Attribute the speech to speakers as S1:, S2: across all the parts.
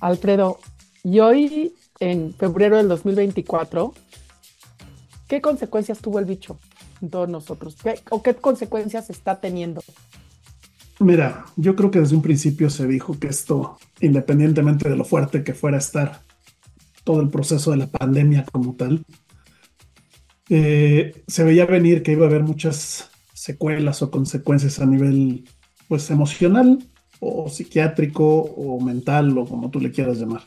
S1: Alfredo, y hoy, en febrero del 2024, ¿qué consecuencias tuvo el bicho en todos nosotros? ¿Qué- ¿O qué consecuencias está teniendo?
S2: Mira, yo creo que desde un principio se dijo que esto, independientemente de lo fuerte que fuera a estar todo el proceso de la pandemia como tal, eh, se veía venir que iba a haber muchas secuelas o consecuencias a nivel, pues, emocional o psiquiátrico o mental o como tú le quieras llamar.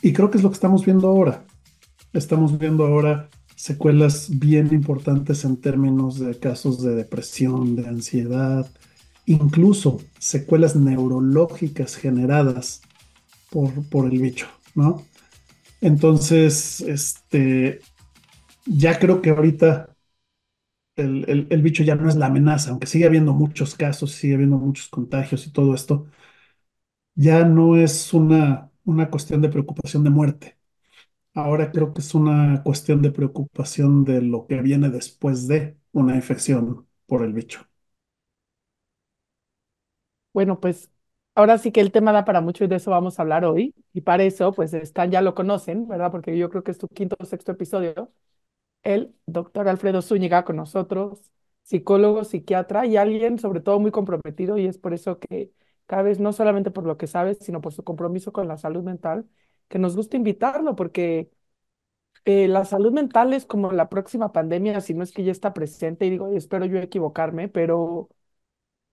S2: Y creo que es lo que estamos viendo ahora. Estamos viendo ahora secuelas bien importantes en términos de casos de depresión, de ansiedad, incluso secuelas neurológicas generadas por, por el bicho, ¿no? Entonces, este, ya creo que ahorita el, el- el bicho ya no es la amenaza, aunque sigue habiendo muchos casos, sigue habiendo muchos contagios y todo esto, ya no es una, una cuestión de preocupación de muerte. Ahora creo que es una cuestión de preocupación de lo que viene después de una infección por el bicho.
S1: Bueno, pues ahora sí que el tema da para mucho y de eso vamos a hablar hoy. Y para eso, pues están, ya lo conocen, ¿verdad? Porque yo creo que es tu quinto o sexto episodio. El doctor Alfredo Zúñiga con nosotros, psicólogo, psiquiatra y alguien sobre todo muy comprometido y es por eso que cada vez no solamente por lo que sabes, sino por su compromiso con la salud mental, que nos gusta invitarlo porque eh, la salud mental es como la próxima pandemia, si no es que ya está presente y digo, espero yo equivocarme, pero,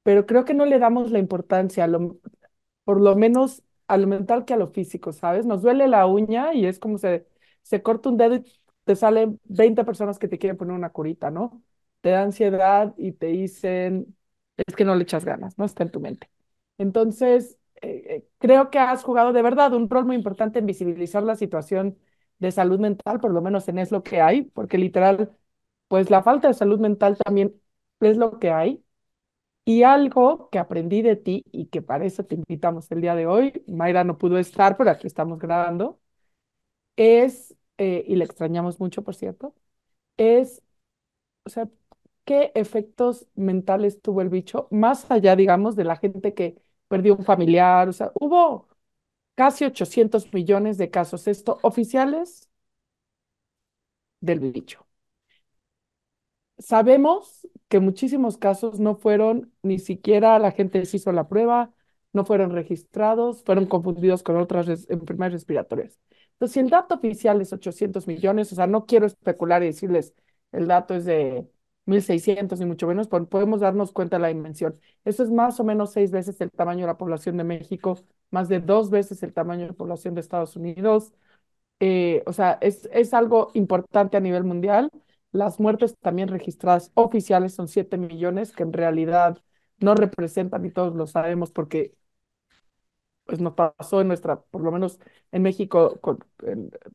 S1: pero creo que no le damos la importancia, lo, por lo menos a lo mental que a lo físico, ¿sabes? Nos duele la uña y es como se, se corta un dedo y te salen 20 personas que te quieren poner una curita, ¿no? Te da ansiedad y te dicen, es que no le echas ganas, no está en tu mente. Entonces, eh, eh, creo que has jugado de verdad un rol muy importante en visibilizar la situación de salud mental, por lo menos en es lo que hay, porque literal, pues la falta de salud mental también es lo que hay. Y algo que aprendí de ti y que para eso te invitamos el día de hoy, Mayra no pudo estar, pero aquí estamos grabando, es, eh, y le extrañamos mucho, por cierto, es, o sea, ¿qué efectos mentales tuvo el bicho? Más allá, digamos, de la gente que perdió un familiar, o sea, hubo casi 800 millones de casos, esto, oficiales del bicho. Sabemos que muchísimos casos no fueron, ni siquiera la gente se hizo la prueba, no fueron registrados, fueron confundidos con otras enfermedades respiratorias. Entonces, si el dato oficial es 800 millones, o sea, no quiero especular y decirles el dato es de 1.600 ni mucho menos, pero podemos darnos cuenta de la dimensión. Eso es más o menos seis veces el tamaño de la población de México, más de dos veces el tamaño de la población de Estados Unidos. Eh, o sea, es, es algo importante a nivel mundial. Las muertes también registradas oficiales son 7 millones, que en realidad no representan, y todos lo sabemos porque pues, nos pasó en nuestra, por lo menos en México,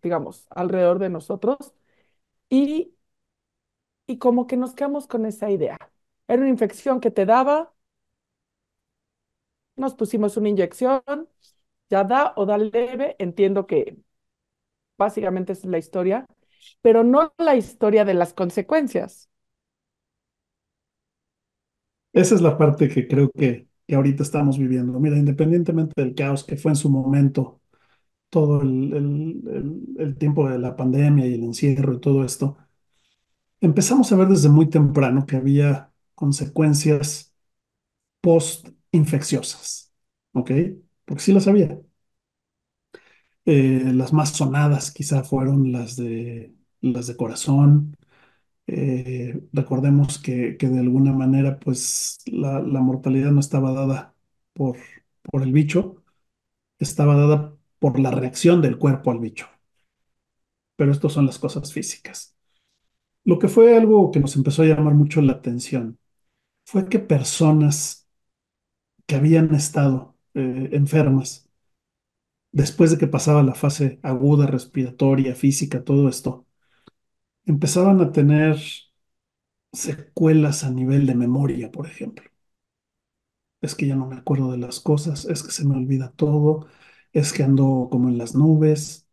S1: digamos, alrededor de nosotros. Y, y como que nos quedamos con esa idea. Era una infección que te daba, nos pusimos una inyección, ya da o da leve, entiendo que básicamente es la historia, pero no la historia de las consecuencias.
S2: Esa es la parte que creo que, que ahorita estamos viviendo. Mira, independientemente del caos que fue en su momento, todo el, el- el- tiempo de la pandemia y el encierro y todo esto, empezamos a ver desde muy temprano que había consecuencias post-infecciosas, ¿ok? Porque sí las había. Eh, las más sonadas quizá fueron las de, las de corazón. Eh, recordemos que, que de alguna manera, pues la, la mortalidad no estaba dada por, por el bicho, estaba dada por la reacción del cuerpo al bicho. Pero estas son las cosas físicas. Lo que fue algo que nos empezó a llamar mucho la atención fue que personas que habían estado eh, enfermas después de que pasaba la fase aguda, respiratoria, física, todo esto, empezaban a tener secuelas a nivel de memoria, por ejemplo. Es que ya no me acuerdo de las cosas, es que se me olvida todo, es que ando como en las nubes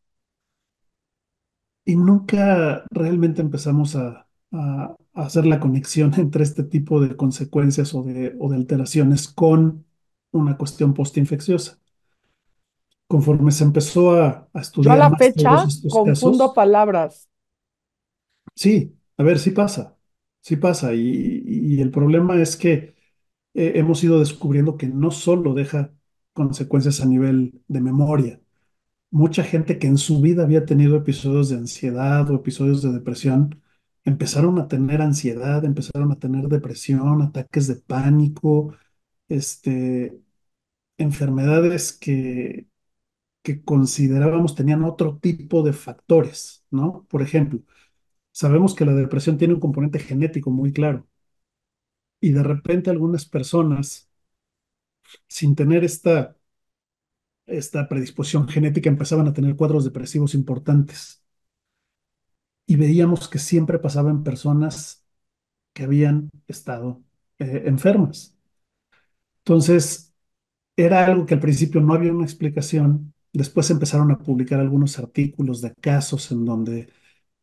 S2: y nunca realmente empezamos a, a- a hacer la conexión entre este tipo de consecuencias o de, o de alteraciones con una cuestión postinfecciosa. conforme se empezó a, a
S1: Yo a
S2: estudiar
S1: la fecha confundo
S2: casos,
S1: palabras.
S2: Sí, a ver, sí pasa, sí pasa. Y, el problema es que eh, hemos ido descubriendo que no solo deja consecuencias a nivel de memoria, mucha gente que en su vida había tenido episodios de ansiedad o episodios de depresión, empezaron a tener ansiedad, empezaron a tener depresión, ataques de pánico, este, enfermedades que, que considerábamos tenían otro tipo de factores, ¿no? Por ejemplo, sabemos que la depresión tiene un componente genético muy claro y de repente algunas personas, sin tener esta, esta predisposición genética, empezaban a tener cuadros depresivos importantes y veíamos que siempre pasaba en personas que habían estado eh, enfermas. Entonces, era algo que al principio no había una explicación. Después empezaron a publicar algunos artículos de casos en donde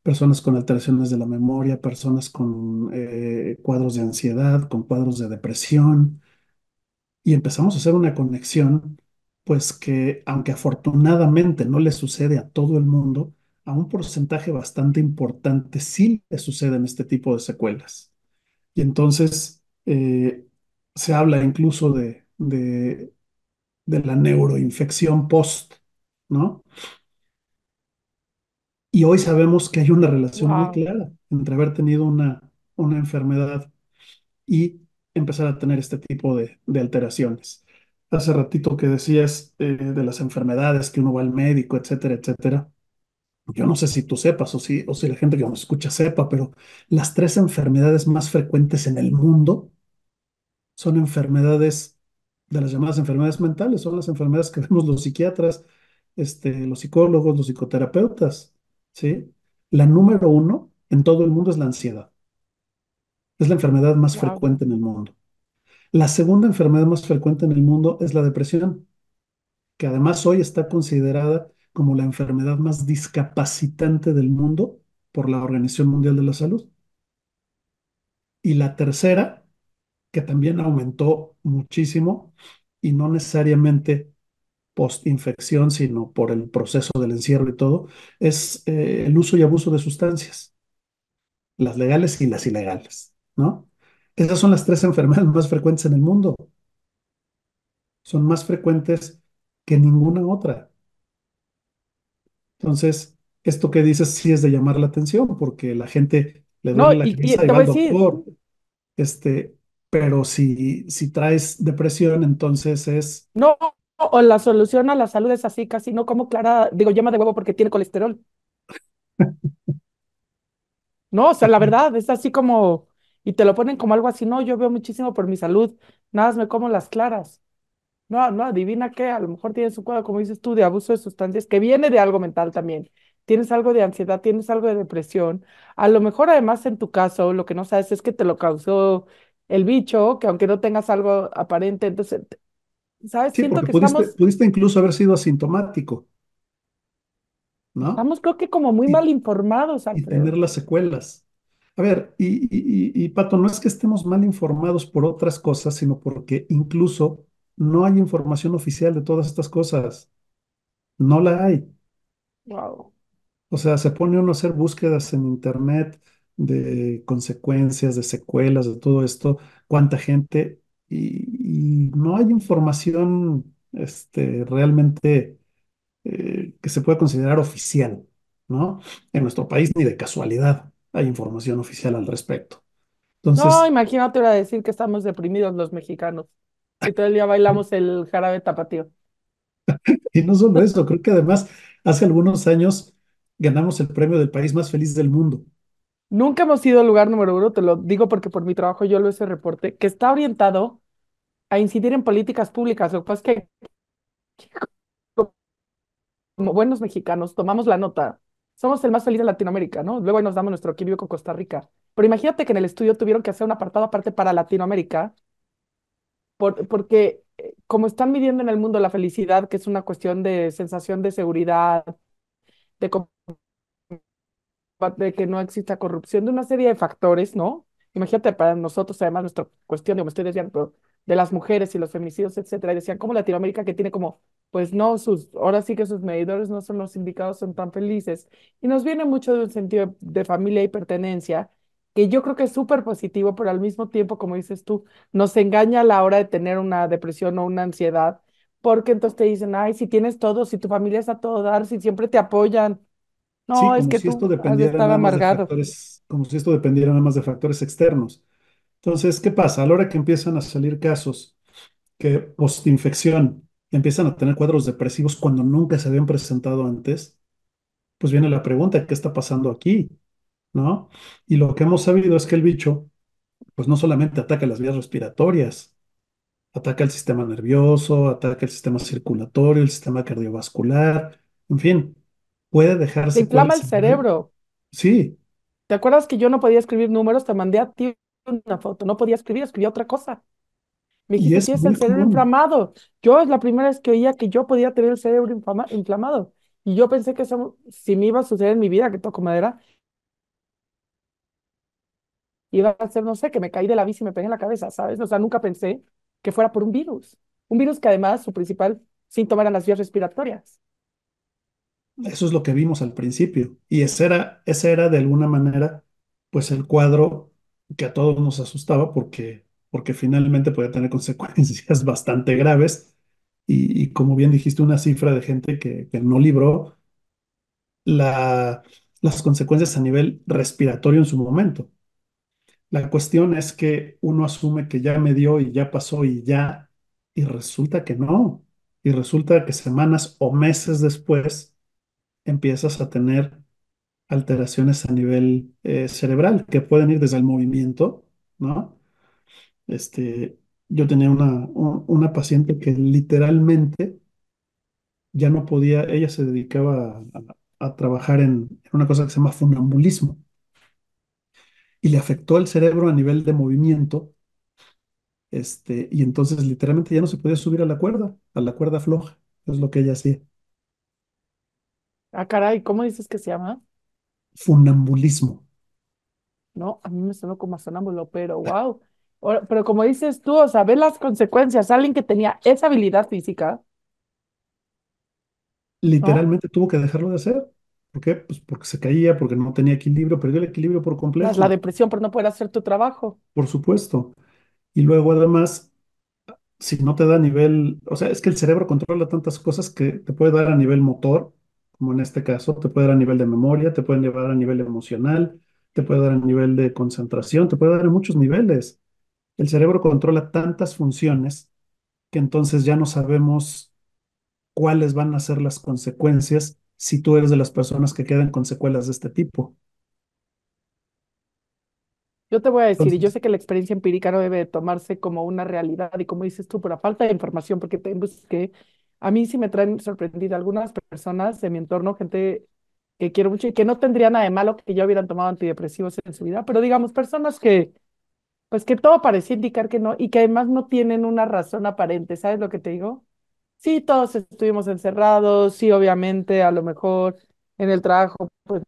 S2: personas con alteraciones de la memoria, personas con eh, cuadros de ansiedad, con cuadros de depresión, y empezamos a hacer una conexión, pues que aunque afortunadamente no le sucede a todo el mundo, a un porcentaje bastante importante sí le suceden este tipo de secuelas. Y entonces eh, se habla incluso de, de, de la neuroinfección post, ¿no? Y hoy sabemos que hay una relación muy clara entre haber tenido una, una enfermedad y empezar a tener este tipo de, de alteraciones. Hace ratito que decías eh, de las enfermedades, que uno va al médico, etcétera, etcétera. Yo no sé si tú sepas o si, o si la gente que nos escucha sepa, pero las tres enfermedades más frecuentes en el mundo son enfermedades de las llamadas enfermedades mentales, son las enfermedades que vemos los psiquiatras, este, los psicólogos, los psicoterapeutas, ¿sí? La número uno en todo el mundo es la ansiedad. Es la enfermedad más
S1: wow.
S2: frecuente en el mundo. La segunda enfermedad más frecuente en el mundo es la depresión, que además hoy está considerada como la enfermedad más discapacitante del mundo por la Organización Mundial de la Salud. Y la tercera, que también aumentó muchísimo y no necesariamente post-infección, sino por el proceso del encierro y todo, es eh, el uso y abuso de sustancias, las legales y las ilegales, ¿no? Esas son las tres enfermedades más frecuentes en el mundo. Son más frecuentes que ninguna otra. Entonces, esto que dices sí es de llamar la atención, porque la gente le
S1: No,
S2: duele la
S1: y, y
S2: cabeza y
S1: te
S2: va al doctor, este, pero si, si traes depresión, entonces es,
S1: no, o la solución a la salud es así, casi no como Clara, digo, yema de huevo porque tiene colesterol. No, o sea, la verdad, es así como, y te lo ponen como algo así, no, yo veo muchísimo por mi salud, nada más me como las claras. No, no, adivina qué, a lo mejor tienes un cuadro, como dices tú, de abuso de sustancias, que viene de algo mental también. Tienes algo de ansiedad, tienes algo de depresión. A lo mejor además en tu caso, lo que no sabes es que te lo causó el bicho, que aunque no tengas algo aparente, entonces, ¿sabes?
S2: sí,
S1: Siento
S2: porque
S1: que
S2: pudiste,
S1: estamos,
S2: pudiste incluso haber sido asintomático, ¿no?
S1: estamos creo que como muy
S2: Y,
S1: mal informados,
S2: y tener las secuelas. A ver, y, y, y, y, Pato, no es que estemos mal informados por otras cosas, sino porque incluso no hay información oficial de todas estas cosas. No la hay.
S1: Wow.
S2: O sea, se pone uno a hacer búsquedas en internet de consecuencias, de secuelas, de todo esto, cuánta gente, y, y no hay información este, realmente eh, que se pueda considerar oficial, ¿no? En nuestro país ni de casualidad hay información oficial al respecto.
S1: No, imagínate ahora decir que estamos deprimidos los mexicanos y todo el día bailamos el jarabe tapatío.
S2: y no solo eso, creo que además hace algunos años ganamos el premio del país más feliz del mundo.
S1: Nunca hemos sido el lugar número uno, te lo digo porque por mi trabajo yo lo ese reporte, que está orientado a incidir en políticas públicas. Lo que pasa es que como buenos mexicanos tomamos la nota. Somos el más feliz de Latinoamérica, ¿no? Luego ahí nos damos nuestro equilibrio con Costa Rica. Pero imagínate que en el estudio tuvieron que hacer un apartado aparte para Latinoamérica, por- porque eh, como están midiendo en el mundo la felicidad, que es una cuestión de sensación de seguridad, de que no exista corrupción, de una serie de factores, ¿no? Imagínate para nosotros, además, nuestra cuestión, digo, me estoy desviando, pero de las mujeres y los feminicidios, etcétera, y decían como Latinoamérica que tiene como, pues no, sus, ahora sí que sus medidores no son los indicados, son tan felices. Y nos viene mucho de un sentido de familia y pertenencia, que yo creo que es súper positivo, pero al mismo tiempo, como dices tú, nos engaña a la hora de tener una depresión o una ansiedad, porque entonces te dicen, ay, si tienes todo, si tu familia está a todo dar, si siempre te apoyan.
S2: Sí,
S1: No, es
S2: como
S1: que
S2: si esto
S1: tú has de
S2: dependiera nada más de
S1: amargado.
S2: factores, como si esto dependiera nada más de factores externos. Entonces, ¿qué pasa? A la hora que empiezan a salir casos que postinfección empiezan a tener cuadros depresivos cuando nunca se habían presentado antes, pues viene la pregunta, ¿qué está pasando aquí? ¿No? Y lo que hemos sabido es que el bicho, pues no solamente ataca las vías respiratorias, ataca el sistema nervioso, ataca el sistema circulatorio, el sistema cardiovascular, en fin, puede dejar
S1: Te inflama el cerebro.
S2: Sí,
S1: ¿Te acuerdas que yo no podía escribir números? Te mandé a ti una foto. No podía escribir, escribía otra cosa. Me dijiste,
S2: es
S1: tienes el cerebro
S2: común.
S1: inflamado. Yo es la primera vez que oía que yo podía tener el cerebro inflama- inflamado. Y yo pensé que eso, si me iba a suceder en mi vida, que toco madera, iba a ser, no sé, que me caí de la bici y me pegué en la cabeza, ¿sabes? O sea, nunca pensé que fuera por un virus. Un virus que además su principal síntoma eran las vías respiratorias.
S2: Eso es lo que vimos al principio. Y ese era, ese era de alguna manera, pues el cuadro que a todos nos asustaba porque, porque finalmente podía tener consecuencias bastante graves. Y, como bien dijiste, una cifra de gente que, que no libró la, las consecuencias a nivel respiratorio en su momento. La cuestión es que uno asume que ya me dio y ya pasó y ya, y resulta que no. Y resulta que semanas o meses después empiezas a tener alteraciones a nivel eh, cerebral que pueden ir desde el movimiento, ¿no? Este, yo tenía una, una paciente que literalmente ya no podía, ella se dedicaba a, trabajar en, en una cosa que se llama funambulismo y le afectó el cerebro a nivel de movimiento, este, y entonces literalmente ya no se podía subir a la cuerda, a la cuerda floja, es lo que ella hacía,
S1: Ah, caray, ¿cómo dices que se llama?
S2: Funambulismo.
S1: No, a mí me sonó como a sonámbulo, pero wow. Pero como dices tú, o sea, ver las consecuencias. Alguien que tenía esa habilidad física.
S2: Literalmente tuvo que dejarlo de hacer. ¿Por qué? Pues porque se caía, porque no tenía equilibrio, perdió el equilibrio por
S1: Más la
S2: completo,
S1: depresión por no poder hacer tu trabajo.
S2: por supuesto. Y luego además, si no te da a nivel, o sea, es que el cerebro controla tantas cosas que te puede dar a nivel motor, como en este caso, te puede dar a nivel de memoria, te pueden llevar a nivel emocional, te puede dar a nivel de concentración, te puede dar en muchos niveles. El cerebro controla tantas funciones que entonces ya no sabemos cuáles van a ser las consecuencias si tú eres de las personas que quedan con secuelas de este tipo.
S1: Yo te voy a decir, y yo sé que la experiencia empírica no debe de tomarse como una realidad, y como dices tú, por la falta de información, porque te busqué, a mí sí me traen sorprendida algunas personas de mi entorno, gente que quiero mucho y que no tendría nada de malo que ya hubieran tomado antidepresivos en su vida, pero digamos, personas que, pues que todo parecía indicar que no, y que además no tienen una razón aparente, ¿sabes lo que te digo? Sí, todos estuvimos encerrados, sí, obviamente, a lo mejor en el trabajo, pues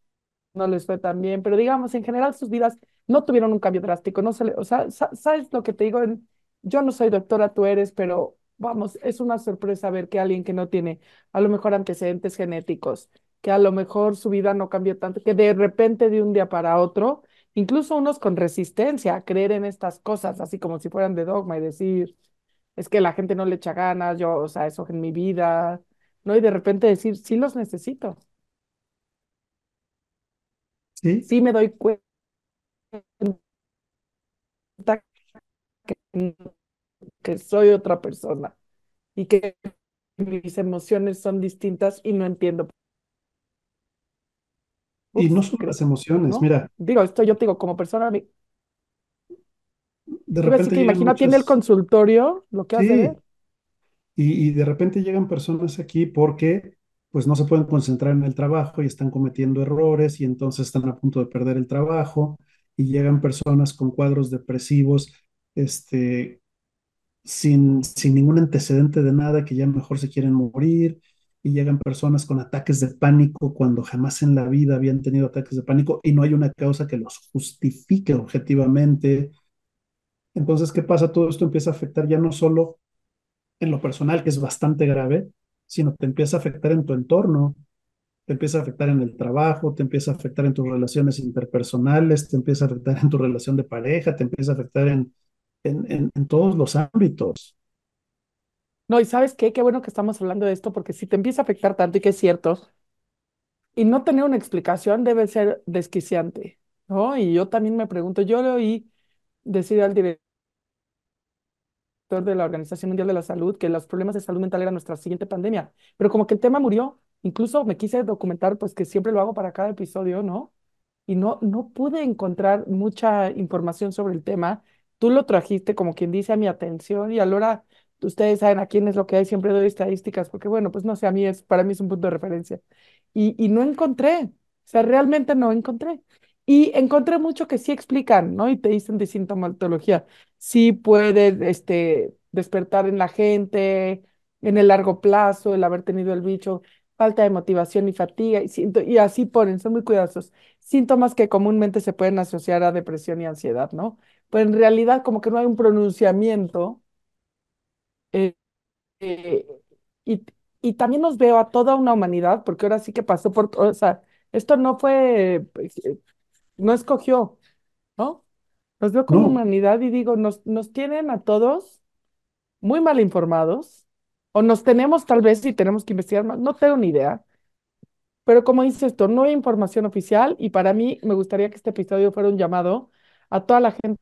S1: no les fue tan bien, pero digamos, en general sus vidas no tuvieron un cambio drástico, no se le, o sea, sa- ¿sabes lo que te digo? Yo no soy doctora, tú eres, pero vamos, es una sorpresa ver que alguien que no tiene a lo mejor antecedentes genéticos, que a lo mejor su vida no cambió tanto, que de repente de un día para otro, incluso unos con resistencia a creer en estas cosas, así como si fueran de dogma y decir, es que la gente no le echa ganas, yo, o sea, eso en mi vida, ¿no? Y de repente decir, sí los necesito,
S2: sí,
S1: sí me doy cuenta que, que soy otra persona y que mis emociones son distintas y no entiendo.
S2: y no
S1: creo,
S2: las emociones,
S1: ¿no?
S2: mira,
S1: Digo, esto yo te digo, como persona,
S2: de repente
S1: que tiene el consultorio, lo que ver.
S2: sí, y, y de repente llegan personas aquí porque pues no se pueden concentrar en el trabajo y están cometiendo errores y entonces están a punto de perder el trabajo y llegan personas con cuadros depresivos, este, sin, sin ningún antecedente de nada, que ya mejor se quieren morir, y llegan personas con ataques de pánico cuando jamás en la vida habían tenido ataques de pánico y no hay una causa que los justifique objetivamente. Entonces, ¿qué pasa? Todo esto empieza a afectar ya no solo en lo personal, que es bastante grave, sino te empieza a afectar en tu entorno, te empieza a afectar en el trabajo, te empieza a afectar en tus relaciones interpersonales, te empieza a afectar en tu relación de pareja, te empieza a afectar en, en, en, todos los ámbitos.
S1: No, y ¿sabes qué? Qué bueno que estamos hablando de esto, porque si te empieza a afectar tanto y que es cierto, y no tener una explicación debe ser desquiciante, ¿no? Y yo también me pregunto, yo le oí decir al director de la Organización Mundial de la Salud que los problemas de salud mental eran nuestra siguiente pandemia, pero como que el tema murió, incluso me quise documentar, pues que siempre lo hago para cada episodio, ¿no? Y no, no pude encontrar mucha información sobre el tema. Tú lo trajiste, como quien dice, a mi atención y a la ustedes saben a quién es lo que hay, siempre doy estadísticas, porque bueno, pues no sé, a mí es, para mí es un punto de referencia. Y, y no encontré, o sea, realmente no encontré. Y encontré mucho que sí explican, ¿no? Y te dicen de sintomatología. Sí puede este, despertar en la gente, en el largo plazo, el haber tenido el bicho, falta de motivación y fatiga, y, siento, y así ponen, son muy cuidadosos. Síntomas que comúnmente se pueden asociar a depresión y ansiedad, ¿no? Pues en realidad como que no hay un pronunciamiento. eh, eh, y, y también nos veo a toda una humanidad, porque ahora sí que pasó por, o sea, esto no fue, pues, eh, no escogió, ¿no? Nos veo como
S2: No,
S1: humanidad y digo, nos, nos tienen a todos muy mal informados, o nos tenemos tal vez y tenemos que investigar más, no tengo ni idea, pero como dice esto, no hay información oficial y para mí me gustaría que este episodio fuera un llamado a toda la gente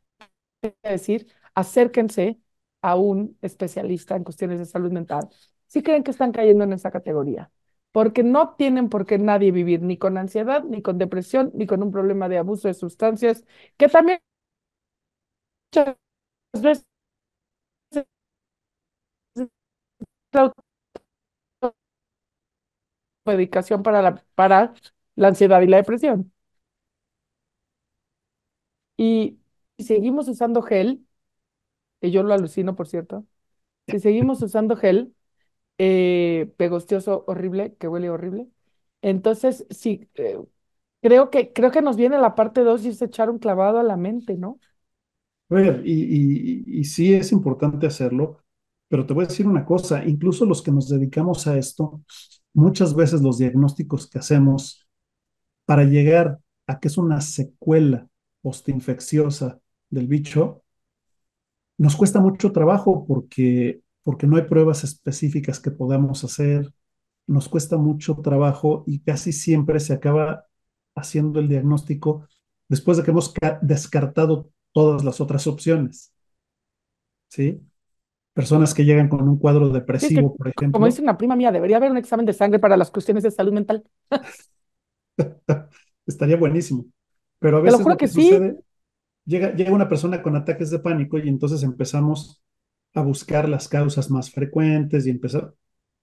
S1: a decir, acérquense a un especialista en cuestiones de salud mental. Si creen que están cayendo en esa categoría, porque no tienen por qué nadie vivir ni con ansiedad, ni con depresión, ni con un problema de abuso de sustancias, que también muchas veces la medicación para la, para la ansiedad y la depresión. Y si seguimos usando gel, que yo lo alucino, por cierto, si seguimos usando gel, eh, pegostioso horrible, que huele horrible, entonces sí, eh, creo que, creo que nos viene la parte 2 y es echar un clavado a la mente, ¿no?
S2: a ver, y, y, y sí es importante hacerlo, pero te voy a decir una cosa, incluso los que nos dedicamos a esto, muchas veces los diagnósticos que hacemos para llegar a que es una secuela postinfecciosa del bicho, nos cuesta mucho trabajo porque, porque no hay pruebas específicas que podamos hacer, nos cuesta mucho trabajo y casi siempre se acaba haciendo el diagnóstico después de que hemos descartado todas las otras opciones, ¿sí? Personas que llegan con un cuadro
S1: Sí, es que,
S2: depresivo, por
S1: como
S2: ejemplo,
S1: dice una prima mía, debería haber un examen de sangre para las cuestiones de salud mental.
S2: estaría buenísimo. Pero a
S1: lo
S2: veces
S1: juro
S2: lo que
S1: que sí.
S2: sucede Llega, llega una persona con ataques de pánico y entonces empezamos a buscar las causas más frecuentes y empezar.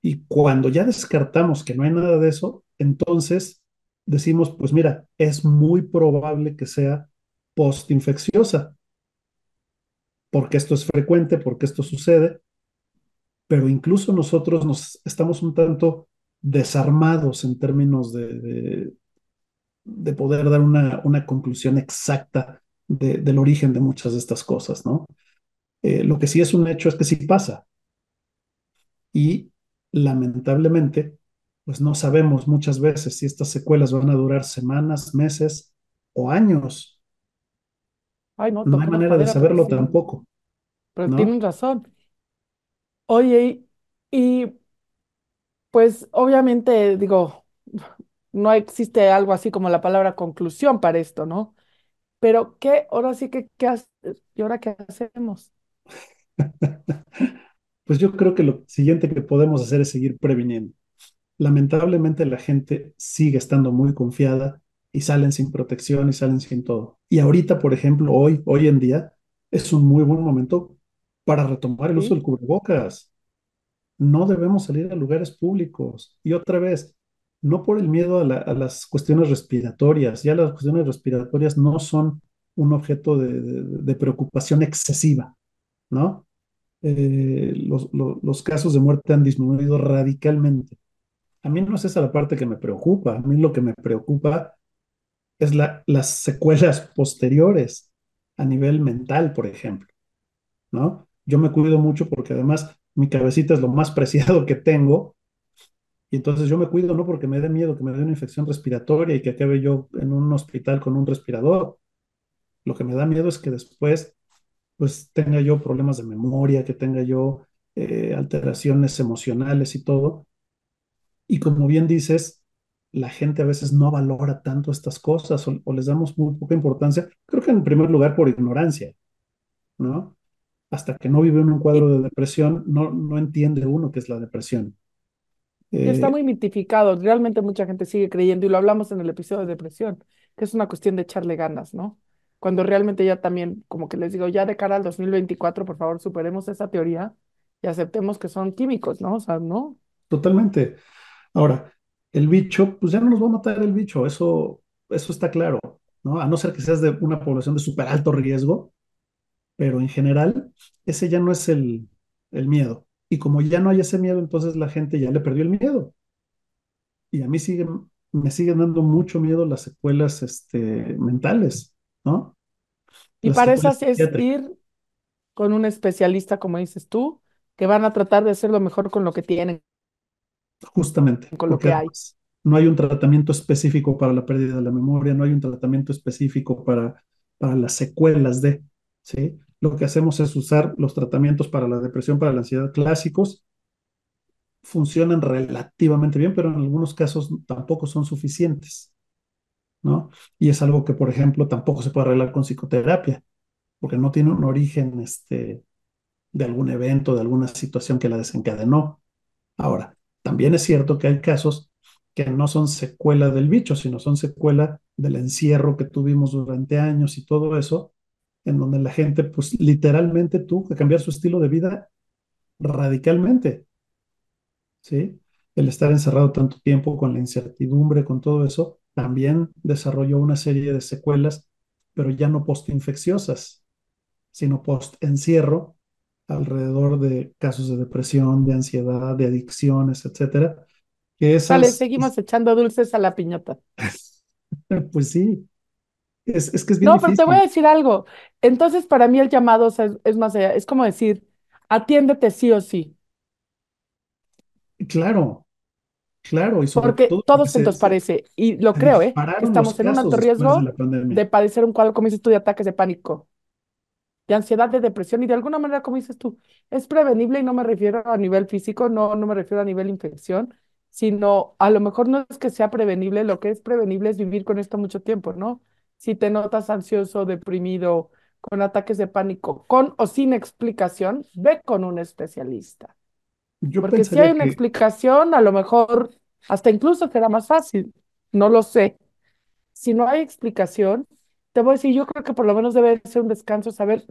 S2: Y cuando ya descartamos que no hay nada de eso, entonces decimos, pues mira, es muy probable que sea postinfecciosa, porque esto es frecuente, porque esto sucede, pero incluso nosotros nos estamos un tanto desarmados en términos de, de, de poder dar una, una conclusión exacta de, del origen de muchas de estas cosas, ¿no? Eh, lo que sí es un hecho es que sí pasa. Y lamentablemente, pues no sabemos muchas veces si estas secuelas van a durar semanas, meses o años.
S1: Ay, no,
S2: No hay manera de
S1: pero
S2: saberlo
S1: sí,
S2: tampoco,
S1: pero
S2: ¿no?
S1: tienen razón. Oye, y, y, pues obviamente digo, no existe algo así como la palabra conclusión para esto, ¿no? Pero ¿qué? Ahora sí que, ¿qué hace- ¿Y ahora qué hacemos?
S2: Pues yo creo que lo siguiente que podemos hacer es seguir previniendo. Lamentablemente la gente sigue estando muy confiada y salen sin protección y salen sin todo. Y ahorita, por ejemplo, hoy, hoy en día, es un muy buen momento para retomar el uso del cubrebocas. No debemos salir a lugares públicos. Y otra vez, no por el miedo a, la- a las cuestiones respiratorias. Ya las cuestiones respiratorias no son un objeto de, de- de preocupación excesiva, ¿no? Eh, los, los- los casos de muerte han disminuido radicalmente. A mí no es esa la parte que me preocupa. A mí lo que me preocupa es la, las secuelas posteriores a nivel mental, por ejemplo. ¿no? Yo me cuido mucho porque además mi cabecita es lo más preciado que tengo y entonces yo me cuido no porque me dé miedo que me dé una infección respiratoria y que acabe yo en un hospital con un respirador. Lo que me da miedo es que después pues tenga yo problemas de memoria, que tenga yo eh, alteraciones emocionales y todo. Y como bien dices, la gente a veces no valora tanto estas cosas o, o les damos muy poca importancia. Creo que en primer lugar por ignorancia, ¿no? Hasta que no vive en un cuadro de depresión, no, no entiende uno qué es la depresión.
S1: está
S2: Eh,
S1: muy mitificado. Realmente mucha gente sigue creyendo, y lo hablamos en el episodio de depresión, que es una cuestión de echarle ganas, ¿no? Cuando realmente ya también, como que les digo, ya de cara al 2024, por favor, superemos esa teoría y aceptemos que son químicos, ¿no? O sea, ¿no?
S2: totalmente. Ahora, el bicho, pues ya no nos va a matar el bicho, eso, eso está claro, ¿no? A no ser que seas de una población de súper alto riesgo, pero en general ese ya no es el, el miedo. Y como ya no hay ese miedo, entonces la gente ya le perdió el miedo. Y a mí sigue, me siguen dando mucho miedo las secuelas este, mentales, ¿no?
S1: Y
S2: Las
S1: para esas es ir con un especialista, como dices tú, que van a tratar de hacer lo mejor con lo que tienen,
S2: justamente,
S1: con lo que hay.
S2: no hay un tratamiento específico para la pérdida de la memoria, no hay un tratamiento específico para, para las secuelas de, ¿sí? Lo que hacemos es usar los tratamientos para la depresión, para la ansiedad clásicos, funcionan relativamente bien, pero en algunos casos tampoco son suficientes, ¿no? Y es algo que, por ejemplo, tampoco se puede arreglar con psicoterapia, porque no tiene un origen este, de algún evento, de alguna situación que la desencadenó. Ahora, también es cierto que hay casos que no son secuela del bicho, sino son secuela del encierro que tuvimos durante años y todo eso, en donde la gente, pues literalmente tuvo que cambiar su estilo de vida radicalmente. ¿sí? El estar encerrado tanto tiempo con la incertidumbre, con todo eso, también desarrolló una serie de secuelas, pero ya no postinfecciosas, sino post-encierro, alrededor de casos de depresión, de ansiedad, de adicciones, etcétera, que
S1: Vale,
S2: esas,
S1: seguimos echando dulces a la piñata.
S2: pues sí, es, es que es bien
S1: No, pero te voy a decir algo. Entonces, para mí el llamado, o sea, es, es más allá, es como decir, atiéndete sí o sí,
S2: Claro, claro, y sobre
S1: porque
S2: todo
S1: todos
S2: se, se,
S1: parece, y lo creo, ¿eh? Estamos en un alto
S2: de
S1: riesgo de padecer un cuadro, como dices tú, de ataques de pánico. De ansiedad, de depresión y de alguna manera, como dices tú, es prevenible y no me refiero a nivel físico, no, no me refiero a nivel infección, sino a lo mejor no es que sea prevenible, lo que es prevenible es vivir con esto mucho tiempo, ¿no? Si te notas ansioso, deprimido, con ataques de pánico, con o sin explicación, ve con un especialista,
S2: Yo
S1: porque si hay una
S2: que,
S1: explicación, a lo mejor hasta incluso será más fácil, no lo sé. Si no hay explicación, te voy a decir, yo creo que por lo menos debe ser un descanso saber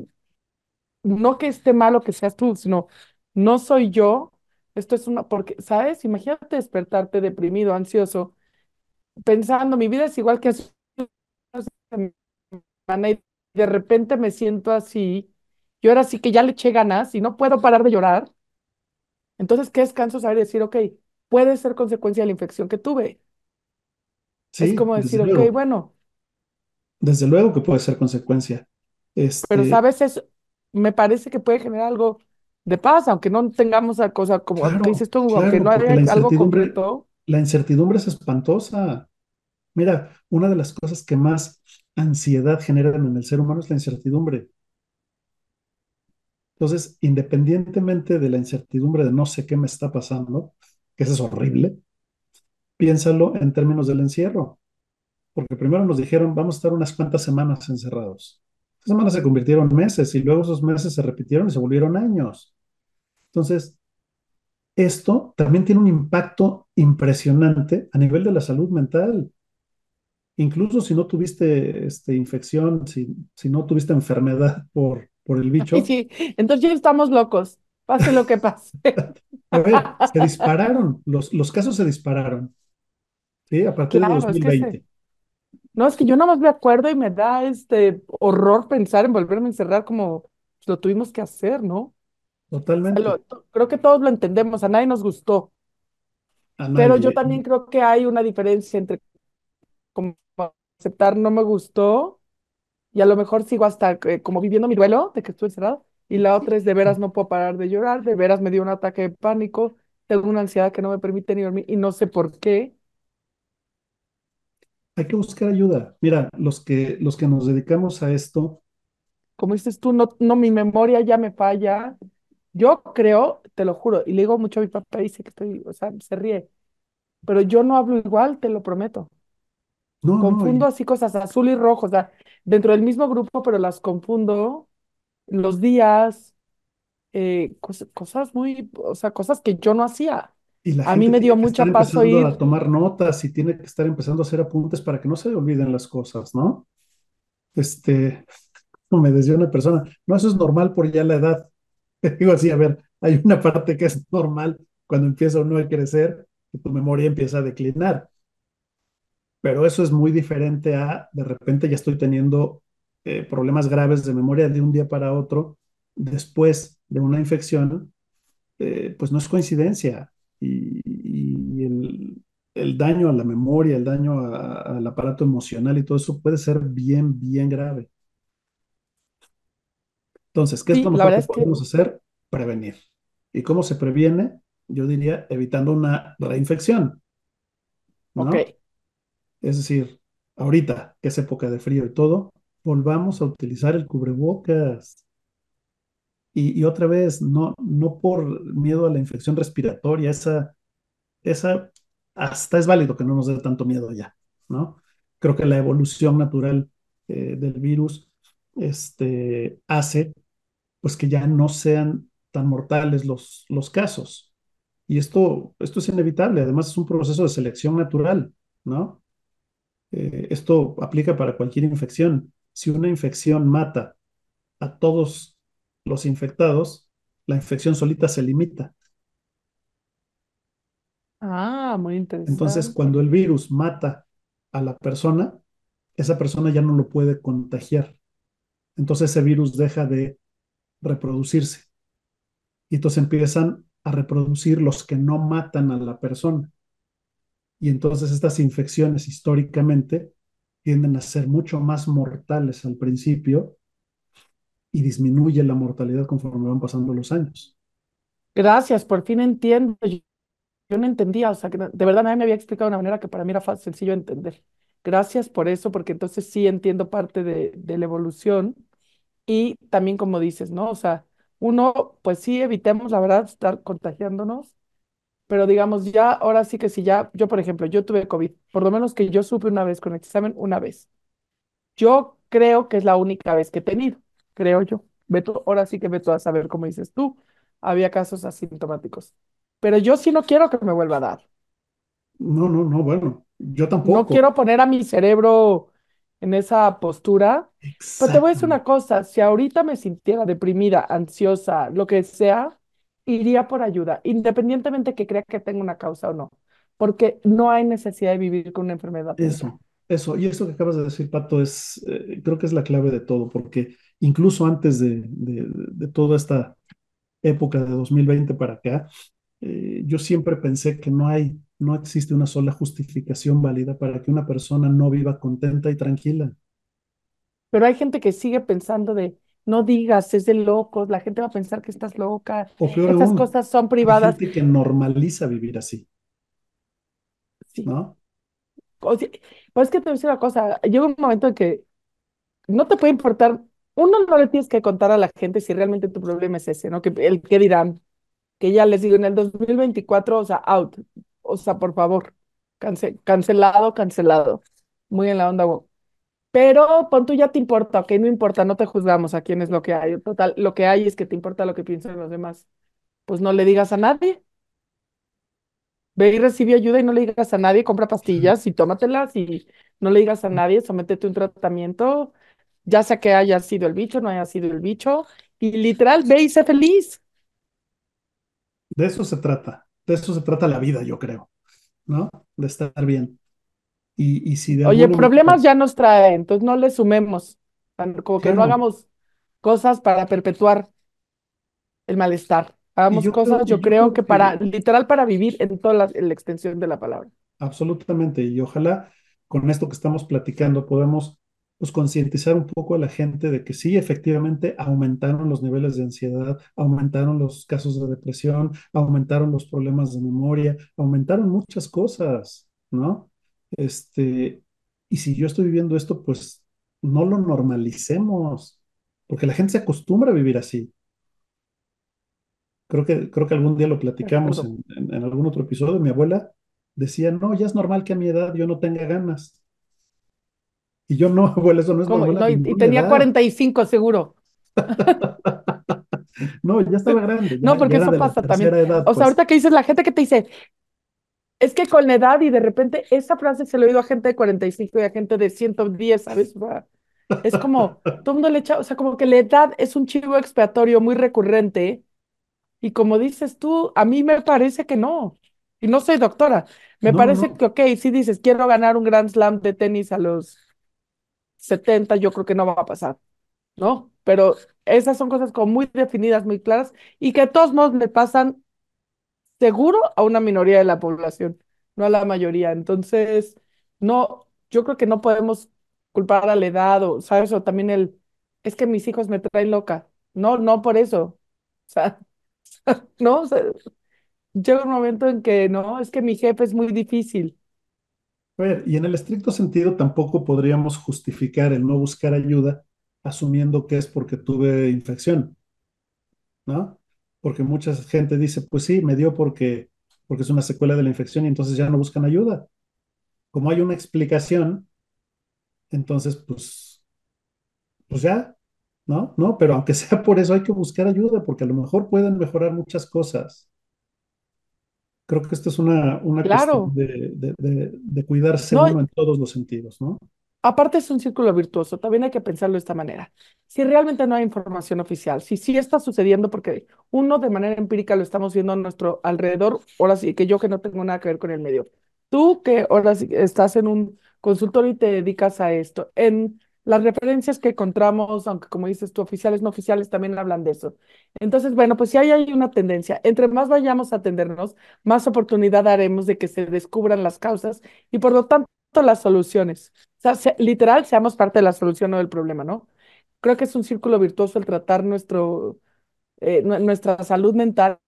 S1: no que esté malo que seas tú, sino no soy yo. Esto es una, porque, ¿sabes? Imagínate despertarte deprimido, ansioso, pensando, mi vida es igual que hace una semana y de repente me siento así, y ahora sí que ya le eché ganas y no puedo parar de llorar. Entonces, qué descanso saber decir, ok, puede ser consecuencia de la infección que tuve. Es como decir, ok, bueno,
S2: desde luego que puede ser consecuencia.
S1: pero
S2: Este,
S1: sabes, es, me parece que puede generar algo de paz, aunque no tengamos la cosa como, ¿qué
S2: Claro,
S1: dices tú? Aunque no haya
S2: la
S1: algo
S2: incertidumbre,
S1: concreto.
S2: la incertidumbre es espantosa. Mira, una de las cosas que más ansiedad generan en el ser humano es la incertidumbre. Entonces, independientemente de la incertidumbre de no sé qué me está pasando, que eso es horrible, piénsalo en términos del encierro, porque primero nos dijeron, vamos a estar unas cuantas semanas encerrados. Esas semanas se convirtieron en meses y luego esos meses se repitieron y se volvieron años. Entonces, esto también tiene un impacto impresionante a nivel de la salud mental. Incluso si no tuviste este, infección, si, si no tuviste enfermedad por, por el bicho,
S1: sí, entonces ya estamos locos, pase lo que pase.
S2: a ver, se dispararon, los, los casos se dispararon, ¿sí? A partir de
S1: Claro, ese,
S2: 2020,
S1: no, es que yo nada más me acuerdo y me da este horror pensar en volverme a encerrar como lo tuvimos que hacer, ¿no? O sea,
S2: totalmente.
S1: lo- to- creo que todos lo entendemos, a nadie nos gustó, pero yo también creo que hay una diferencia entre como aceptar no me gustó y a lo mejor sigo hasta eh, como viviendo mi duelo de que estuve encerrado Y la otra es de veras no puedo parar de llorar, de veras me dio un ataque de pánico, tengo una ansiedad que no me permite ni dormir y no sé por qué.
S2: Hay que buscar ayuda. Mira, los que, los que nos dedicamos a esto,
S1: Como dices tú, no, no, mi memoria ya me falla. Yo creo, te lo juro, y le digo mucho a mi papá, dice que estoy, o sea, se ríe, pero yo no hablo igual, te lo prometo.
S2: no, no,
S1: Confundo
S2: y,
S1: así cosas azul y rojo, o sea, dentro del mismo grupo, pero las confundo, los días, eh, cos- cosas muy, o sea, cosas que yo no hacía.
S2: Y la
S1: A mí
S2: gente
S1: me dio mucha paz
S2: empezando a
S1: oír,
S2: tomar notas y tiene que estar empezando a hacer apuntes para que no se le olviden las cosas, ¿no? Este, como me decía una persona, no, eso es normal por ya la edad. Digo así, a ver, hay una parte que es normal cuando empieza uno a crecer, que tu memoria empieza a declinar, pero eso es muy diferente a, de repente ya estoy teniendo eh, problemas graves de memoria de un día para otro después de una infección, eh, pues no es coincidencia. Y, y el, el daño a la memoria, el daño a- al aparato emocional y todo eso puede ser bien, bien grave. Entonces, ¿qué es
S1: sí,
S2: lo mejor que podemos hacer? Prevenir. ¿Y cómo se previene? Yo diría evitando una reinfección,
S1: ok,
S2: ¿no? Es decir, ahorita, que es época de frío y todo, volvamos a utilizar el cubrebocas. Y, otra vez, no, no por miedo a la infección respiratoria, esa, esa hasta es válido que no nos dé tanto miedo ya, ¿no? Creo que la evolución natural eh, del virus este, hace pues que ya no sean tan mortales los, los casos. Y esto, esto es inevitable, además es un proceso de selección natural, ¿no? Eh, esto aplica para cualquier infección. Si una infección mata a todos los infectados, la infección solita se limita.
S1: ah, muy
S2: Entonces,
S1: interesante.
S2: cuando el virus mata a la persona, esa persona ya no lo puede contagiar. Entonces ese virus deja de reproducirse. Y entonces empiezan a reproducir los que no matan a la persona. Y entonces estas infecciones históricamente tienden a ser mucho más mortales al principio y disminuye la mortalidad conforme van pasando los años.
S1: Gracias, por fin entiendo. Yo, no entendía, o sea, que de verdad nadie me había explicado de una manera que para mí era fácil, sencillo de entender. Gracias por eso, porque entonces sí entiendo parte de, la evolución y también como dices, ¿no? O sea, uno, pues sí, evitemos, la verdad, estar contagiándonos, pero digamos, ya, ahora sí que sí, ya, yo por ejemplo, yo tuve COVID, por lo menos que yo supe una vez con examen, una vez. Yo creo que es la única vez que he tenido, creo yo. Beto, ahora sí que Beto a saber cómo dices tú. Había casos asintomáticos. Pero yo sí no quiero que me vuelva a dar.
S2: No, no, no, bueno, yo
S1: No
S2: tampoco.
S1: quiero poner a mi cerebro en esa postura. Pero te voy a decir una cosa, si ahorita me sintiera deprimida, ansiosa, lo que sea, iría por ayuda, independientemente que crea que tenga una causa o no, porque no hay necesidad de vivir con una enfermedad.
S2: Eso, eso. Y eso que acabas de decir, Pato, es, eh, creo que es la clave de todo, porque incluso antes de, de, de toda esta época de 2020 para acá, eh, yo siempre pensé que no hay, no existe una sola justificación válida para que una persona no viva contenta y tranquila.
S1: Pero hay gente que sigue pensando de, no digas, es de locos, la gente va a pensar que estás loca,
S2: O peor
S1: esas
S2: aún,
S1: cosas son
S2: hay
S1: privadas.
S2: gente que normaliza vivir así,
S1: Sí.
S2: ¿no?
S1: O sea, pues es que te voy a decir una cosa, llega un momento en que no te puede importar, uno no le tienes que contar a la gente si realmente tu problema es ese, ¿no? Que el que dirán, que ya les digo, en el 2024, o sea, out, o sea, por favor, cance- cancelado, cancelado, muy en la onda. Pero pon tú ya te importa, ok, no importa, no te juzgamos a quién es lo que hay, total, lo que hay es que te importa lo que piensan los demás, pues no le digas a nadie, ve y recibe ayuda y no le digas a nadie, compra pastillas y tómatelas y no le digas a nadie, sométete a un tratamiento, ya sea que haya sido el bicho, no haya sido el bicho, y literal, ve y sé feliz.
S2: De eso se trata, de eso se trata la vida, yo creo, ¿no? De estar bien. Y, y si de
S1: Oye, problemas ya nos trae, entonces no le sumemos, como que no hagamos cosas para perpetuar el malestar. Hagamos
S2: yo
S1: cosas, yo
S2: yo
S1: creo
S2: creo
S1: que para, literal, para vivir en toda la, en la extensión de la palabra.
S2: absolutamente, y ojalá con esto que estamos platicando podamos pues concientizar un poco a la gente de que sí, efectivamente aumentaron los niveles de ansiedad, aumentaron los casos de depresión, aumentaron los problemas de memoria, aumentaron muchas cosas, ¿no? Este, y si yo estoy viviendo esto, pues no lo normalicemos, porque la gente se acostumbra a vivir así. Creo que, creo que algún día lo platicamos en en algún otro episodio. Mi abuela decía, no, ya es normal que a mi edad yo no tenga ganas. Y yo no, abuela, eso no es normal
S1: No, y, y tenía
S2: edad.
S1: 45 seguro.
S2: No, ya estaba grande,
S1: No,
S2: ya,
S1: porque eso pasa también.
S2: edad,
S1: O sea,
S2: pues.
S1: ahorita que dices la gente que te dice, es que con la edad y de repente esa frase se lo he oído a gente de 45 y a gente de 110, ¿sabes? Es como, todo el mundo le echa, o sea, como que la edad es un chivo expiatorio muy recurrente y como dices tú, a mí me parece que no. Y no soy doctora. Me
S2: no,
S1: parece
S2: no.
S1: que, ok, si dices, quiero ganar un Grand Slam de tenis a los 70, yo creo que no va a pasar, ¿no? Pero esas son cosas como muy definidas, muy claras y que de todos modos le pasan seguro a una minoría de la población, no a la mayoría. Entonces, no, yo creo que no podemos culpar a la edad o, ¿sabes? O también el, es que mis hijos me traen loca. No, no por eso. O sea, no, o sea, llega un momento en que no, es que mi jefe es muy difícil.
S2: A ver, y en el estricto sentido tampoco podríamos justificar el no buscar ayuda asumiendo que es porque tuve infección, ¿no? Porque mucha gente dice, pues sí, me dio porque, porque es una secuela de la infección y entonces ya no buscan ayuda. Como hay una explicación, entonces pues, pues ya, ¿no? No, pero aunque sea por eso hay que buscar ayuda porque a lo mejor pueden mejorar muchas cosas. Creo que esto es una, una cuestión de, de, de, de cuidarse
S1: no,
S2: uno en todos los sentidos, ¿no?
S1: Aparte es un círculo virtuoso, también hay que pensarlo de esta manera. Si realmente no hay información oficial, si sí está sucediendo, porque uno de manera empírica lo estamos viendo a nuestro alrededor, ahora sí que yo que no tengo nada que ver con el medio, tú que ahora sí estás en un consultorio y te dedicas a esto, en las referencias que encontramos, aunque como dices tú, oficiales, no oficiales, también hablan de eso. Entonces, bueno, pues si hay, hay una tendencia, entre más vayamos a atendernos, más oportunidad haremos de que se descubran las causas y por lo tanto las soluciones. O sea, se- literal, seamos parte de la solución, no del problema, ¿no? Creo que es un círculo virtuoso el tratar nuestro, eh, nue- nuestra salud mental.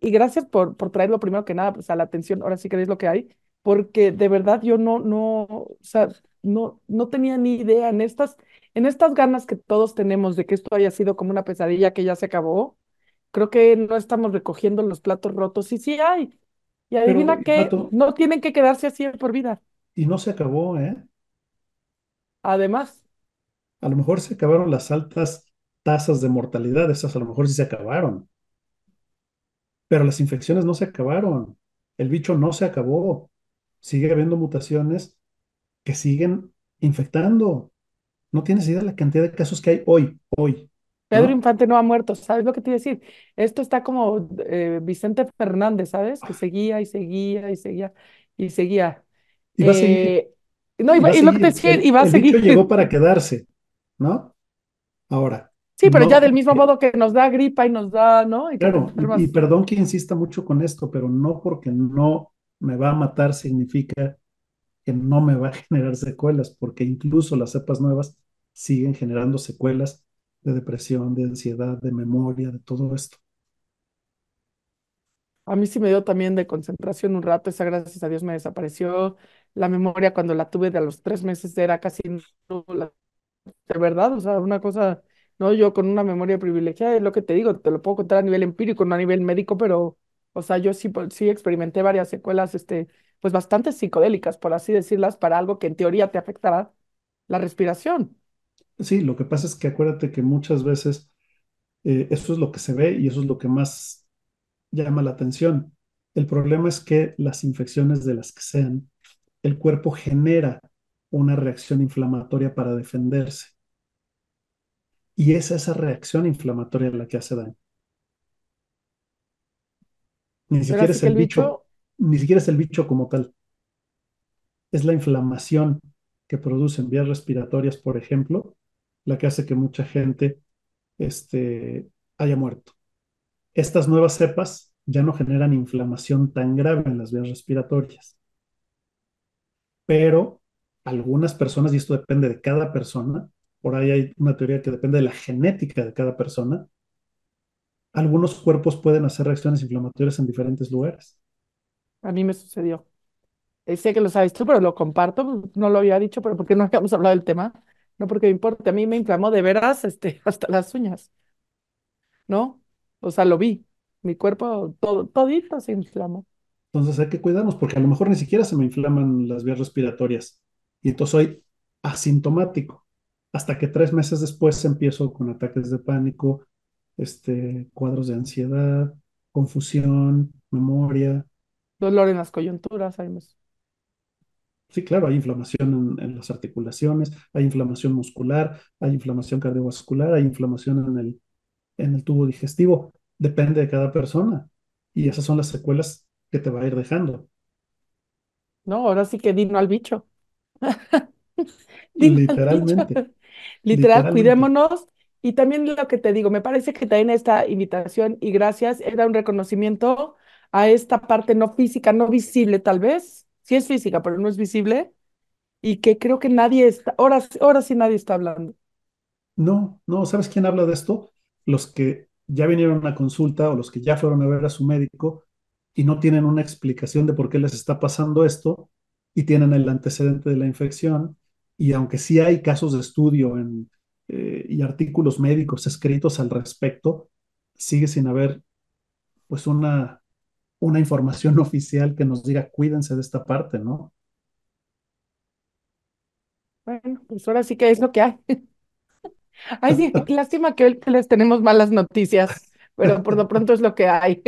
S1: Y gracias por, por traerlo primero que nada, pues a la atención, ahora sí que lo que hay, porque de verdad yo no, no, o sea, no, no tenía ni idea en estas, en estas ganas que todos tenemos de que esto haya sido como una pesadilla que ya se acabó, creo que no estamos recogiendo los platos rotos. Y sí hay. Y adivina qué,
S2: Pato,
S1: no tienen que quedarse así por vida.
S2: y no se acabó, ¿eh?
S1: Además.
S2: A lo mejor se acabaron las altas tasas de mortalidad, esas a lo mejor sí se acabaron, pero las infecciones no se acabaron, el bicho no se acabó, sigue habiendo mutaciones que siguen infectando. No tienes idea de la cantidad de casos que hay hoy, hoy,
S1: Pedro
S2: ¿no?
S1: Infante no ha muerto, ¿sabes lo que te iba a decir? Esto está como eh, Vicente Fernández, ¿sabes? Que seguía y seguía y seguía y seguía.
S2: Y va a seguir,
S1: Eh, no, y,
S2: va
S1: lo que te decía, y va a
S2: el bicho
S1: seguir.
S2: llegó para quedarse, ¿no? Ahora,
S1: Sí, pero ya del mismo modo que nos da gripa y nos da, ¿no? Y
S2: claro, y, y perdón que insista mucho con esto, pero no porque no me va a matar significa que no me va a generar secuelas, porque incluso las cepas nuevas siguen generando secuelas de depresión, de ansiedad, de memoria, de todo esto.
S1: A mí sí me dio también de concentración un rato, esa gracias a Dios me desapareció. La memoria cuando la tuve de a los tres meses era casi nula. de verdad, o sea, una cosa, no, yo con una memoria privilegiada, es lo que te digo, te lo puedo contar a nivel empírico, no a nivel médico, pero, o sea, yo sí, po- sí experimenté varias secuelas, este, pues bastante psicodélicas, por así decirlas, para algo que en teoría te afectará la respiración.
S2: Sí, lo que pasa es que acuérdate que muchas veces eh, eso es lo que se ve y eso es lo que más llama la atención. El problema es que las infecciones de las que sean, el cuerpo genera una reacción inflamatoria para defenderse. Y es esa reacción inflamatoria la que hace daño. Ni siquiera es el
S1: el
S2: bicho,
S1: bicho,
S2: ni siquiera es el bicho como tal. Es la inflamación que producen vías respiratorias, por ejemplo, la que hace que mucha gente este, haya muerto. Estas nuevas cepas ya no generan inflamación tan grave en las vías respiratorias, pero algunas personas, y esto depende de cada persona, por ahí hay una teoría que depende de la genética de cada persona, algunos cuerpos pueden hacer reacciones inflamatorias en diferentes lugares.
S1: A mí me sucedió. Eh, sé que lo sabes tú, pero lo comparto. No lo había dicho, pero porque no habíamos hablado del tema. No porque me importe. A mí me inflamó de veras este, hasta las uñas. ¿No? O sea, lo vi. Mi cuerpo, todo, todito se inflamó.
S2: Entonces hay que cuidarnos porque a lo mejor ni siquiera se me inflaman las vías respiratorias y entonces soy asintomático. Hasta que tres meses después empiezo con ataques de pánico, este, cuadros de ansiedad, confusión, memoria.
S1: Dolor en las coyunturas, hay más.
S2: Sí, claro, hay inflamación en, en las articulaciones, hay inflamación muscular, hay inflamación cardiovascular, hay inflamación en el, en el tubo digestivo. Depende de cada persona. Y esas son las secuelas que te va a ir dejando.
S1: No, ahora sí que dino al bicho. Dino al bicho.
S2: Literalmente,
S1: Literal,
S2: literalmente.
S1: cuidémonos. Y también lo que te digo, me parece que también esta invitación y gracias era un reconocimiento a esta parte no física, no visible tal vez. Sí es física, pero no es visible. Y que creo que nadie está, ahora, ahora sí nadie está hablando.
S2: No, no, ¿sabes quién habla de esto? Los que ya vinieron a consulta o los que ya fueron a ver a su médico y no tienen una explicación de por qué les está pasando esto y tienen el antecedente de la infección. Y aunque sí hay casos de estudio en, eh, y artículos médicos escritos al respecto, sigue sin haber pues una, una información oficial que nos diga cuídense de esta parte, ¿no?
S1: Bueno, pues ahora sí que es lo que hay. Ay, sí, lástima que hoy les tenemos malas noticias, pero por lo pronto es lo que hay.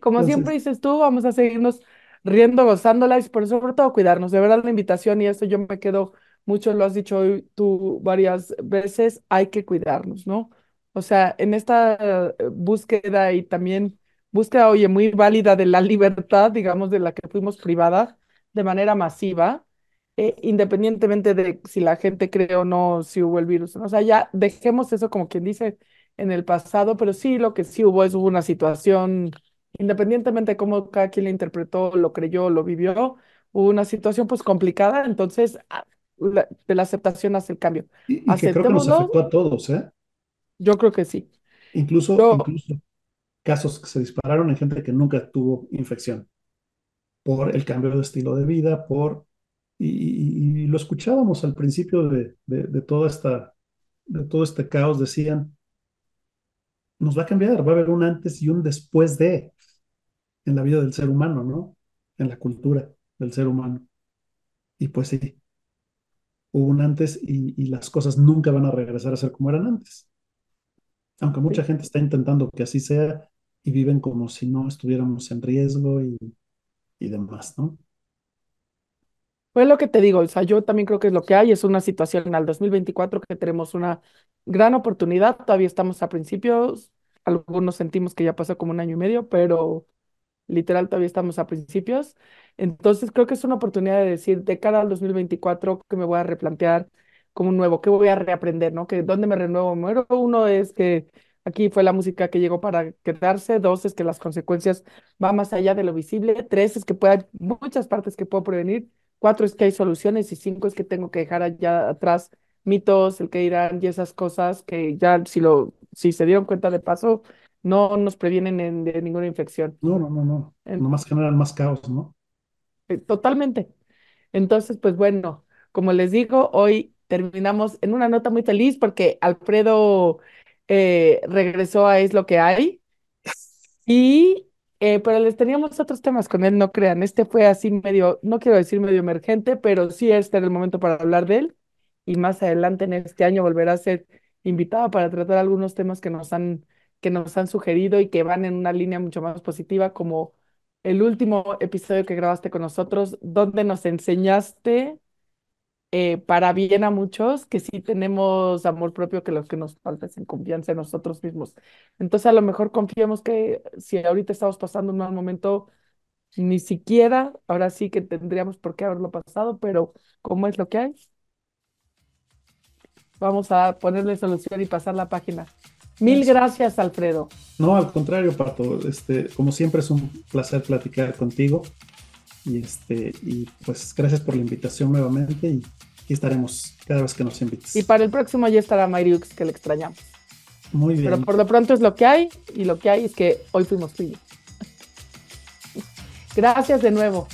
S1: Como siempre dices tú, vamos a seguirnos riendo, gozándola y por sobre todo cuidarnos. De verdad, la invitación y eso yo me quedo mucho, lo has dicho hoy tú varias veces, hay que cuidarnos, ¿no? O sea, en esta eh, búsqueda y también búsqueda, oye, muy válida de la libertad, digamos, de la que fuimos privada de manera masiva, eh, independientemente de si la gente cree o no si hubo el virus. O sea, ya dejemos eso como quien dice en el pasado, pero sí lo que sí hubo es hubo una situación independientemente de cómo cada quien lo interpretó, lo creyó, lo vivió, hubo una situación pues complicada, entonces ah, la- de la aceptación hace el cambio.
S2: y, y que creo que nos afectó a todos, ¿eh?
S1: yo creo que sí.
S2: Incluso,
S1: Yo,
S2: incluso casos que se dispararon en gente que nunca tuvo infección por el cambio de estilo de vida, por... Y, y- y lo escuchábamos al principio de, de, de toda esta, de todo este caos, decían, nos va a cambiar, va a haber un antes y un después de en la vida del ser humano, ¿no? En la cultura del ser humano. Y pues sí, hubo un antes y, y las cosas nunca van a regresar a ser como eran antes. Aunque mucha gente está intentando que así sea y viven como si no estuviéramos en riesgo y, y demás, ¿no?
S1: Pues lo que te digo, o sea, yo también creo que es lo que hay, es una situación al 2024 que tenemos una gran oportunidad, todavía estamos a principios, algunos sentimos que ya pasó como un año y medio, pero literal todavía estamos a principios. Entonces creo que es una oportunidad de decir, de cara al 2024, que me voy a replantear como un nuevo, que voy a reaprender, ¿no? Que dónde me renuevo, muero. Uno es que aquí fue la música que llegó para quedarse, dos es que las consecuencias van más allá de lo visible, tres es que puede, hay muchas partes que puedo prevenir, cuatro es que hay soluciones y cinco es que tengo que dejar allá atrás mitos, el que irán y esas cosas que ya si lo, si se dieron cuenta de paso, no nos previenen en- de ninguna infección.
S2: No, no, no, no.
S1: En-
S2: Nomás generan más caos, ¿no?
S1: eh, totalmente. Entonces, pues bueno, como les digo, hoy terminamos en una nota muy feliz porque Alfredo eh, regresó a Es lo que hay y, eh, pero les teníamos otros temas con él, no crean. Este fue así medio, no quiero decir medio emergente, pero sí este era el momento para hablar de él y más adelante en este año volverá a ser invitado para tratar algunos temas que nos han, que nos han sugerido y que van en una línea mucho más positiva, como el último episodio que grabaste con nosotros, donde nos enseñaste eh, para bien a muchos que sí tenemos amor propio, que los que nos falta es en confianza en nosotros mismos. Entonces, a lo mejor confiemos que si ahorita estamos pasando un mal momento, ni siquiera, ahora sí que tendríamos por qué haberlo pasado, pero como es lo que hay, vamos a ponerle solución y pasar la página. Mil gracias, Alfredo.
S2: No, al contrario, Pato. Este, como siempre es un placer platicar contigo Y, este, y pues gracias por la invitación nuevamente y aquí estaremos cada vez que nos invites.
S1: Y para el próximo ya estará Mayriux, que le extrañamos.
S2: Muy bien.
S1: Pero por lo pronto es lo que hay y lo que hay es que hoy fuimos yo. Gracias de nuevo.